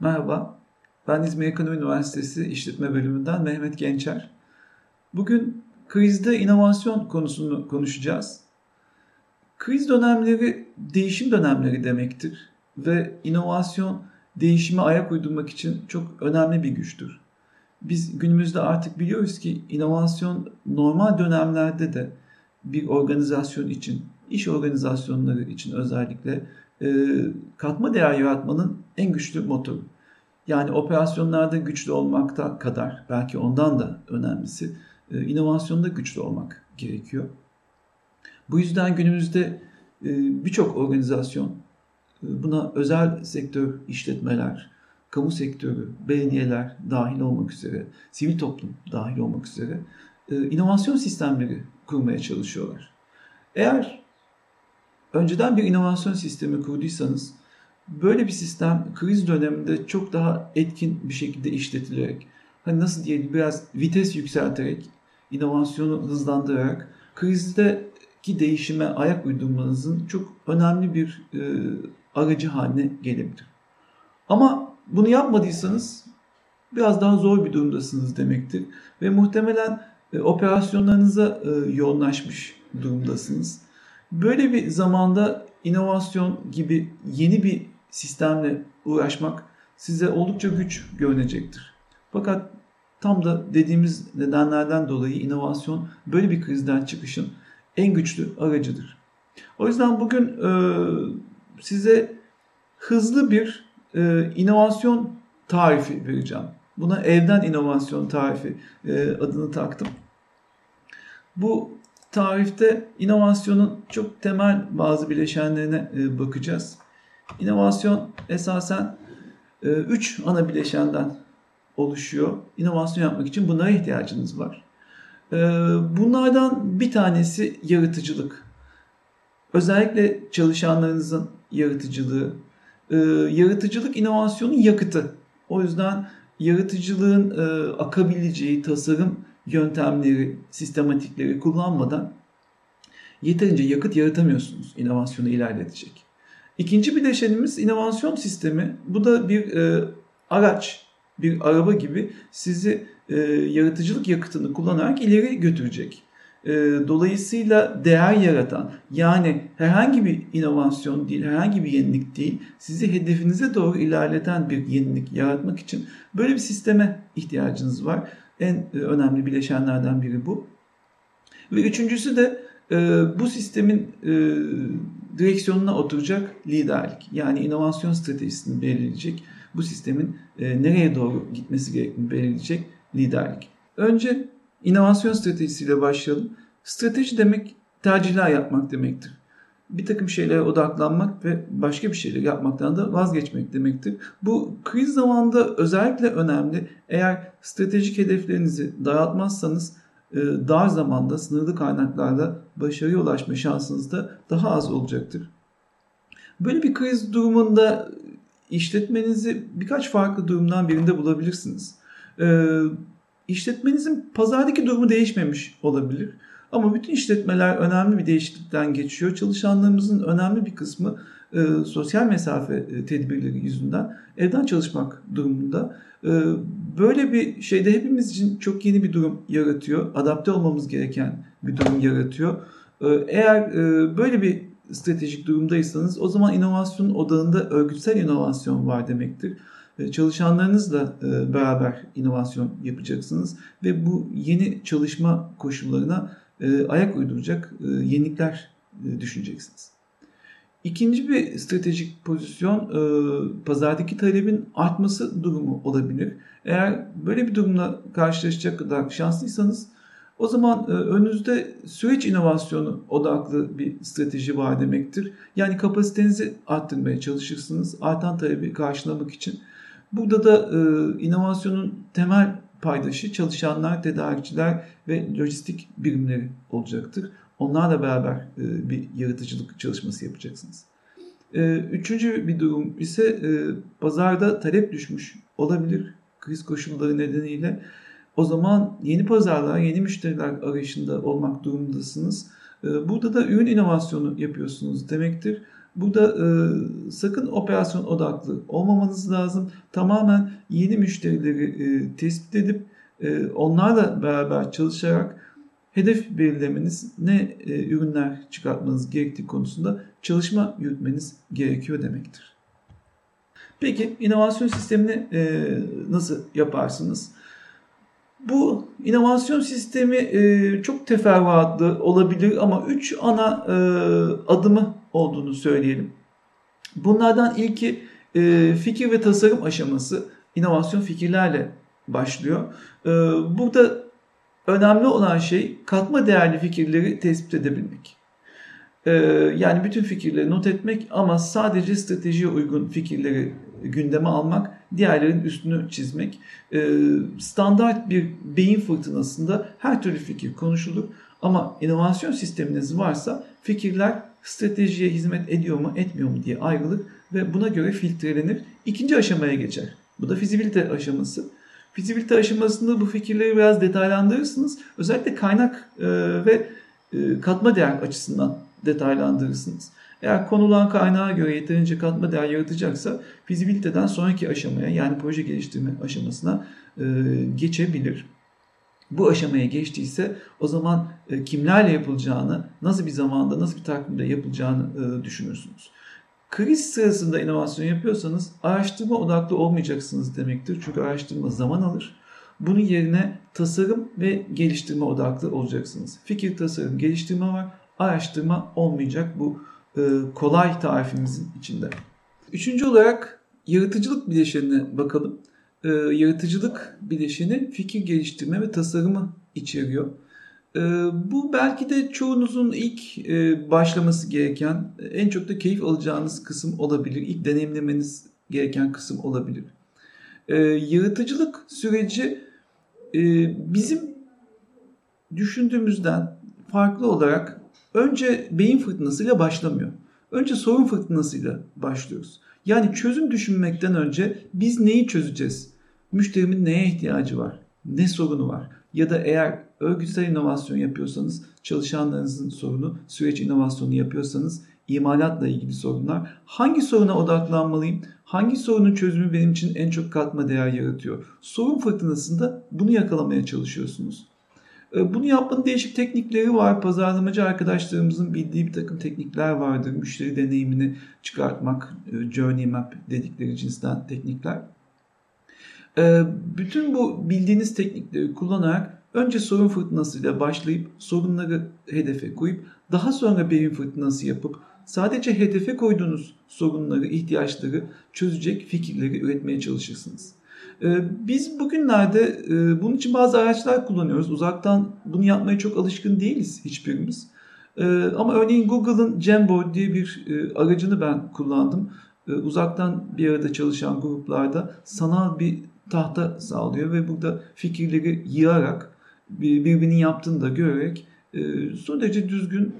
Merhaba, ben İzmir Ekonomi Üniversitesi İşletme Bölümünden Mehmet Gençer. Bugün krizde inovasyon konusunu konuşacağız. Kriz dönemleri değişim dönemleri demektir ve inovasyon değişime ayak uydurmak için çok önemli bir güçtür. Biz günümüzde artık biliyoruz ki inovasyon normal dönemlerde de bir organizasyon için, iş organizasyonları için özellikle e, katma değer yaratmanın en güçlü motoru. Yani operasyonlarda güçlü olmakta kadar belki ondan da önemlisi e, inovasyonda güçlü olmak gerekiyor. Bu yüzden günümüzde e, birçok organizasyon e, buna özel sektör işletmeler, kamu sektörü, belediyeler dahil olmak üzere, sivil toplum dahil olmak üzere inovasyon sistemleri kurmaya çalışıyorlar. Eğer önceden bir inovasyon sistemi kurduysanız böyle bir sistem kriz döneminde çok daha etkin bir şekilde işletilerek hani nasıl diyelim biraz vites yükselterek inovasyonu hızlandırarak krizdeki değişime ayak uydurmanızın çok önemli bir e, aracı haline gelebilir. Ama bunu yapmadıysanız biraz daha zor bir durumdasınız demektir ve muhtemelen e, operasyonlarınıza e, yoğunlaşmış durumdasınız. Böyle bir zamanda inovasyon gibi yeni bir sistemle uğraşmak size oldukça güç görünecektir. Fakat tam da dediğimiz nedenlerden dolayı inovasyon böyle bir krizden çıkışın en güçlü aracıdır. O yüzden bugün e, size hızlı bir e, inovasyon tarifi vereceğim. Buna evden inovasyon tarifi e, adını taktım. Bu tarifte inovasyonun çok temel bazı bileşenlerine e, bakacağız. İnovasyon esasen 3 e, ana bileşenden oluşuyor. İnovasyon yapmak için bunlara ihtiyacınız var. E, bunlardan bir tanesi yaratıcılık. Özellikle çalışanlarınızın yaratıcılığı. E, yaratıcılık inovasyonun yakıtı. O yüzden yaratıcılığın akabileceği tasarım yöntemleri, sistematikleri kullanmadan yeterince yakıt yaratamıyorsunuz inovasyonu ilerletecek. İkinci bileşenimiz inovasyon sistemi. Bu da bir e, araç, bir araba gibi sizi e, yaratıcılık yakıtını kullanarak ileri götürecek. E, dolayısıyla değer yaratan yani herhangi bir inovasyon değil, herhangi bir yenilik değil, sizi hedefinize doğru ilerleten bir yenilik yaratmak için böyle bir sisteme ihtiyacınız var. En e, önemli bileşenlerden biri bu. Ve üçüncüsü de e, bu sistemin e, direksiyonuna oturacak liderlik. Yani inovasyon stratejisini belirleyecek, bu sistemin nereye doğru gitmesi gerektiğini belirleyecek liderlik. Önce inovasyon stratejisiyle başlayalım. Strateji demek tercihler yapmak demektir. Bir takım şeylere odaklanmak ve başka bir şeyler yapmaktan da vazgeçmek demektir. Bu kriz zamanında özellikle önemli. Eğer stratejik hedeflerinizi daraltmazsanız e, dar zamanda sınırlı kaynaklarla başarıya ulaşma şansınız da daha az olacaktır. Böyle bir kriz durumunda işletmenizi birkaç farklı durumdan birinde bulabilirsiniz. İşletmenizin pazardaki durumu değişmemiş olabilir. Ama bütün işletmeler önemli bir değişiklikten geçiyor. Çalışanlarımızın önemli bir kısmı e, sosyal mesafe e, tedbirleri yüzünden evden çalışmak durumunda. E, böyle bir şeyde hepimiz için çok yeni bir durum yaratıyor. Adapte olmamız gereken bir durum yaratıyor. E, eğer e, böyle bir stratejik durumdaysanız o zaman inovasyonun odağında örgütsel inovasyon var demektir. E, çalışanlarınızla e, beraber inovasyon yapacaksınız ve bu yeni çalışma koşullarına e, ayak uyduracak yenilikler düşüneceksiniz. İkinci bir stratejik pozisyon pazardaki talebin artması durumu olabilir. Eğer böyle bir durumla karşılaşacak kadar şanslıysanız o zaman önünüzde süreç inovasyonu odaklı bir strateji var demektir. Yani kapasitenizi arttırmaya çalışırsınız artan talebi karşılamak için. Burada da e, inovasyonun temel paydaşı çalışanlar, tedarikçiler ve lojistik birimleri olacaktır. Onlarla beraber e, bir yaratıcılık çalışması yapacaksınız. E, üçüncü bir durum ise e, pazarda talep düşmüş olabilir kriz koşulları nedeniyle. O zaman yeni pazarlar, yeni müşteriler arayışında olmak durumundasınız. Burada da ürün inovasyonu yapıyorsunuz demektir. Burada e, sakın operasyon odaklı olmamanız lazım. Tamamen yeni müşterileri e, tespit edip e, onlarla beraber çalışarak hedef belirlemeniz, ne e, ürünler çıkartmanız gerektiği konusunda çalışma yürütmeniz gerekiyor demektir. Peki inovasyon sistemini e, nasıl yaparsınız? Bu inovasyon sistemi e, çok teferruatlı olabilir ama üç ana e, adımı olduğunu söyleyelim. Bunlardan ilki e, fikir ve tasarım aşaması inovasyon fikirlerle başlıyor. E, burada önemli olan şey katma değerli fikirleri tespit edebilmek. E, yani bütün fikirleri not etmek ama sadece stratejiye uygun fikirleri gündeme almak, diğerlerin üstünü çizmek. E, standart bir beyin fırtınasında her türlü fikir konuşulur ama inovasyon sisteminiz varsa fikirler stratejiye hizmet ediyor mu etmiyor mu diye ayrılır ve buna göre filtrelenir. İkinci aşamaya geçer. Bu da fizibilite aşaması. Fizibilite aşamasında bu fikirleri biraz detaylandırırsınız. Özellikle kaynak e, ve e, katma değer açısından detaylandırırsınız. Eğer konulan kaynağa göre yeterince katma değer yaratacaksa fizibiliteden sonraki aşamaya yani proje geliştirme aşamasına e, geçebilir. Bu aşamaya geçtiyse o zaman e, kimlerle yapılacağını, nasıl bir zamanda, nasıl bir takvimde yapılacağını e, düşünürsünüz. Kriz sırasında inovasyon yapıyorsanız araştırma odaklı olmayacaksınız demektir. Çünkü araştırma zaman alır. Bunun yerine tasarım ve geliştirme odaklı olacaksınız. Fikir, tasarım, geliştirme var. Araştırma olmayacak bu e, kolay tarifimizin içinde. Üçüncü olarak yaratıcılık bileşenine bakalım. E, yaratıcılık bileşeni fikir geliştirme ve tasarımı içeriyor. E, bu belki de çoğunuzun ilk başlaması gereken, en çok da keyif alacağınız kısım olabilir. İlk deneyimlemeniz gereken kısım olabilir. Yaratıcılık süreci bizim düşündüğümüzden farklı olarak önce beyin fırtınasıyla başlamıyor. Önce sorun fırtınasıyla başlıyoruz. Yani çözüm düşünmekten önce biz neyi çözeceğiz? Müşterimin neye ihtiyacı var? Ne sorunu var? Ya da eğer örgütsel inovasyon yapıyorsanız çalışanlarınızın sorunu, süreç inovasyonu yapıyorsanız imalatla ilgili sorunlar. Hangi soruna odaklanmalıyım? Hangi sorunun çözümü benim için en çok katma değer yaratıyor? Sorun fırtınasında bunu yakalamaya çalışıyorsunuz. Ee, bunu yapmanın değişik teknikleri var. Pazarlamacı arkadaşlarımızın bildiği bir takım teknikler vardır. Müşteri deneyimini çıkartmak, e, journey map dedikleri cinsten teknikler. Ee, bütün bu bildiğiniz teknikleri kullanarak önce sorun fırtınasıyla başlayıp sorunları hedefe koyup daha sonra beyin fırtınası yapıp sadece hedefe koyduğunuz sorunları, ihtiyaçları çözecek fikirleri üretmeye çalışırsınız. Ee, biz bugünlerde e, bunun için bazı araçlar kullanıyoruz. Uzaktan bunu yapmaya çok alışkın değiliz hiçbirimiz. Ee, ama örneğin Google'ın Jamboard diye bir e, aracını ben kullandım. Ee, uzaktan bir arada çalışan gruplarda sanal bir tahta sağlıyor ve burada fikirleri yığarak birbirinin yaptığını da görerek e, son derece düzgün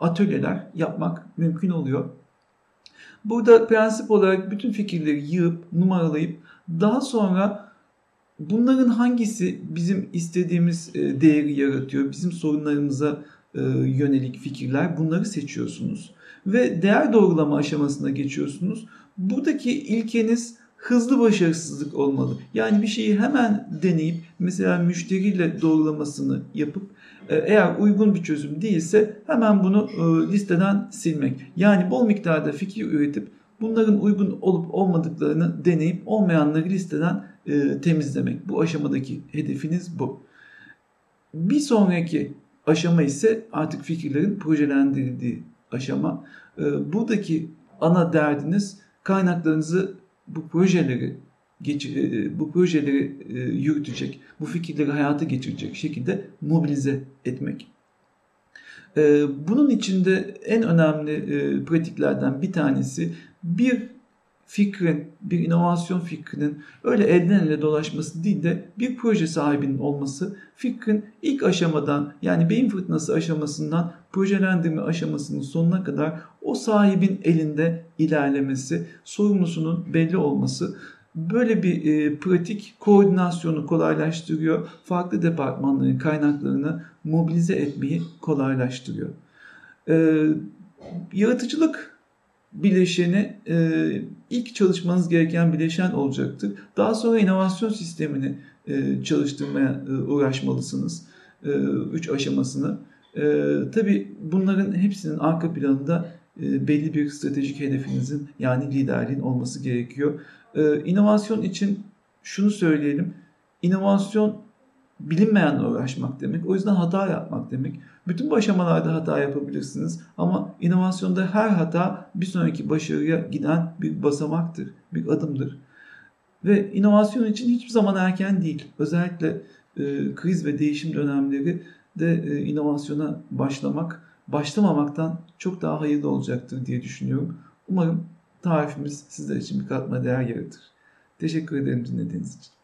atölyeler yapmak mümkün oluyor. Burada prensip olarak bütün fikirleri yığıp, numaralayıp daha sonra bunların hangisi bizim istediğimiz e, değeri yaratıyor, bizim sorunlarımıza e, yönelik fikirler bunları seçiyorsunuz. Ve değer doğrulama aşamasına geçiyorsunuz. Buradaki ilkeniz hızlı başarısızlık olmalı. Yani bir şeyi hemen deneyip mesela müşteriyle doğrulamasını yapıp e, eğer uygun bir çözüm değilse hemen bunu e, listeden silmek. Yani bol miktarda fikir üretip bunların uygun olup olmadıklarını deneyip olmayanları listeden e, temizlemek. Bu aşamadaki hedefiniz bu. Bir sonraki aşama ise artık fikirlerin projelendirildiği aşama. Buradaki ana derdiniz kaynaklarınızı bu projeleri geç, e, e, bu projeleri e, yürütecek, bu fikirleri hayata geçirecek şekilde mobilize etmek. Bunun içinde en önemli pratiklerden bir tanesi bir fikrin, bir inovasyon fikrinin öyle elden ele dolaşması değil de bir proje sahibinin olması, fikrin ilk aşamadan yani beyin fırtınası aşamasından projelendirme aşamasının sonuna kadar o sahibin elinde ilerlemesi, sorumlusunun belli olması böyle bir e, pratik koordinasyonu kolaylaştırıyor. Farklı departmanların kaynaklarını mobilize etmeyi kolaylaştırıyor. E, yaratıcılık bileşeni e, ilk çalışmanız gereken bileşen olacaktır. Daha sonra inovasyon sistemini e, çalıştırmaya e, uğraşmalısınız. E, üç aşamasını. E, tabii bunların hepsinin arka planında e, belli bir stratejik hedefinizin yani liderliğin olması gerekiyor. E, inovasyon için şunu söyleyelim. İnovasyon bilinmeyenle uğraşmak demek. O yüzden hata yapmak demek. Bütün bu aşamalarda hata yapabilirsiniz ama inovasyonda her hata bir sonraki başarıya giden bir basamaktır, bir adımdır. Ve inovasyon için hiçbir zaman erken değil. Özellikle e, kriz ve değişim dönemleri de e, inovasyona başlamak, başlamamaktan çok daha hayırlı olacaktır diye düşünüyorum. Umarım tarifimiz sizler için bir katma değer yaratır. Teşekkür ederim dinlediğiniz için.